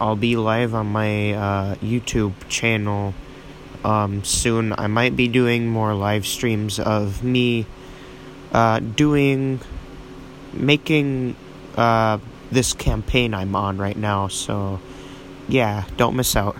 I'll be live on my uh, YouTube channel um, soon. I might be doing more live streams of me uh, doing, making uh, this campaign I'm on right now. So, yeah, don't miss out.